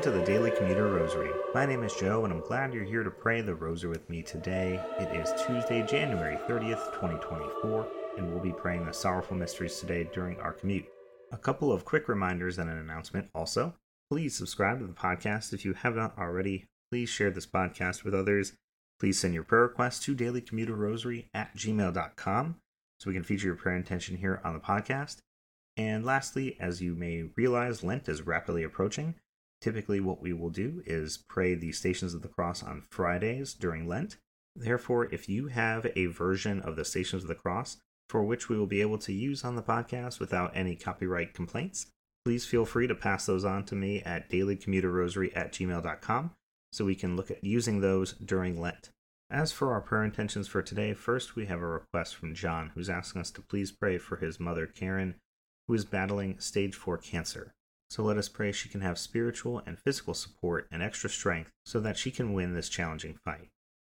Welcome to the Daily Commuter Rosary. My name is Joe and I'm glad you're here to pray the Rosary with me today. It is Tuesday, January 30th, 2024, and we'll be praying the Sorrowful Mysteries today during our commute. A couple of quick reminders and an announcement also. Please subscribe to the podcast if you haven't already. Please share this podcast with others. Please send your prayer requests to dailycommuterrosary at gmail.com so we can feature your prayer intention here on the podcast. And lastly, as you may realize, Lent is rapidly approaching. Typically, what we will do is pray the Stations of the Cross on Fridays during Lent. Therefore, if you have a version of the Stations of the Cross for which we will be able to use on the podcast without any copyright complaints, please feel free to pass those on to me at dailycommuterrosary at gmail.com so we can look at using those during Lent. As for our prayer intentions for today, first we have a request from John who's asking us to please pray for his mother Karen, who is battling stage 4 cancer. So let us pray she can have spiritual and physical support and extra strength so that she can win this challenging fight.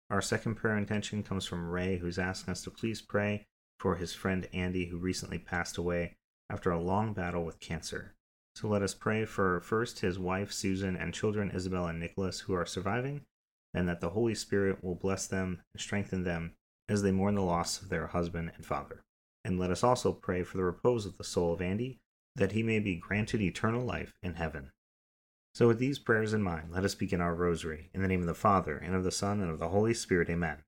Our second prayer intention comes from Ray, who's asking us to please pray for his friend Andy, who recently passed away after a long battle with cancer. So let us pray for first his wife Susan and children Isabel and Nicholas, who are surviving, and that the Holy Spirit will bless them and strengthen them as they mourn the loss of their husband and father. And let us also pray for the repose of the soul of Andy, that he may be granted eternal life in heaven. So, with these prayers in mind, let us begin our rosary. In the name of the Father, and of the Son, and of the Holy Spirit, amen.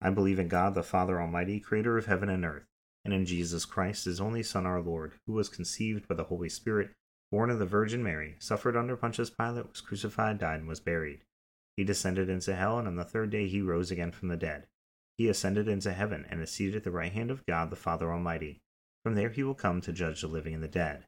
I believe in God, the Father Almighty, creator of heaven and earth, and in Jesus Christ, his only Son, our Lord, who was conceived by the Holy Spirit, born of the Virgin Mary, suffered under Pontius Pilate, was crucified, died, and was buried. He descended into hell, and on the third day he rose again from the dead. He ascended into heaven and is seated at the right hand of God the Father Almighty. From there he will come to judge the living and the dead.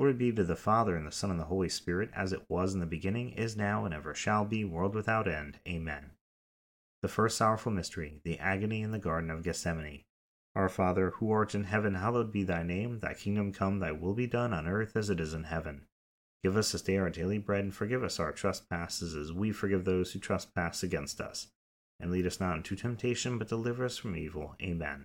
Glory be to the Father, and the Son, and the Holy Spirit, as it was in the beginning, is now, and ever shall be, world without end. Amen. The first sorrowful mystery, the agony in the Garden of Gethsemane. Our Father, who art in heaven, hallowed be thy name. Thy kingdom come, thy will be done, on earth as it is in heaven. Give us this day our daily bread, and forgive us our trespasses, as we forgive those who trespass against us. And lead us not into temptation, but deliver us from evil. Amen.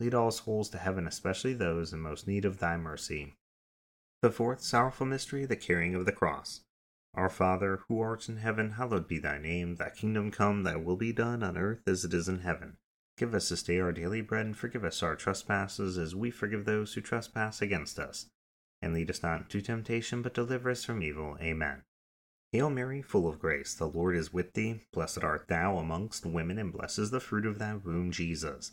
lead all souls to heaven, especially those in most need of thy mercy. The fourth sorrowful mystery, the carrying of the cross. Our Father, who art in heaven, hallowed be thy name. Thy kingdom come, thy will be done on earth as it is in heaven. Give us this day our daily bread, and forgive us our trespasses, as we forgive those who trespass against us and lead us not into temptation, but deliver us from evil. Amen. Hail Mary, full of grace, the Lord is with thee. Blessed art thou amongst women, and blessed is the fruit of thy womb, Jesus.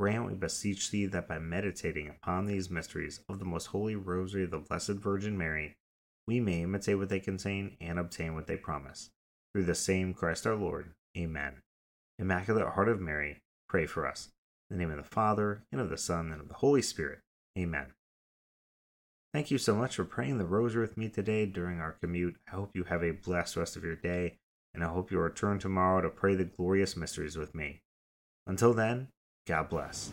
Grant, we beseech thee, that by meditating upon these mysteries of the most holy rosary of the Blessed Virgin Mary, we may imitate what they contain and obtain what they promise. Through the same Christ our Lord. Amen. Immaculate Heart of Mary, pray for us. In the name of the Father, and of the Son, and of the Holy Spirit. Amen. Thank you so much for praying the rosary with me today during our commute. I hope you have a blessed rest of your day, and I hope you'll return tomorrow to pray the glorious mysteries with me. Until then, God bless.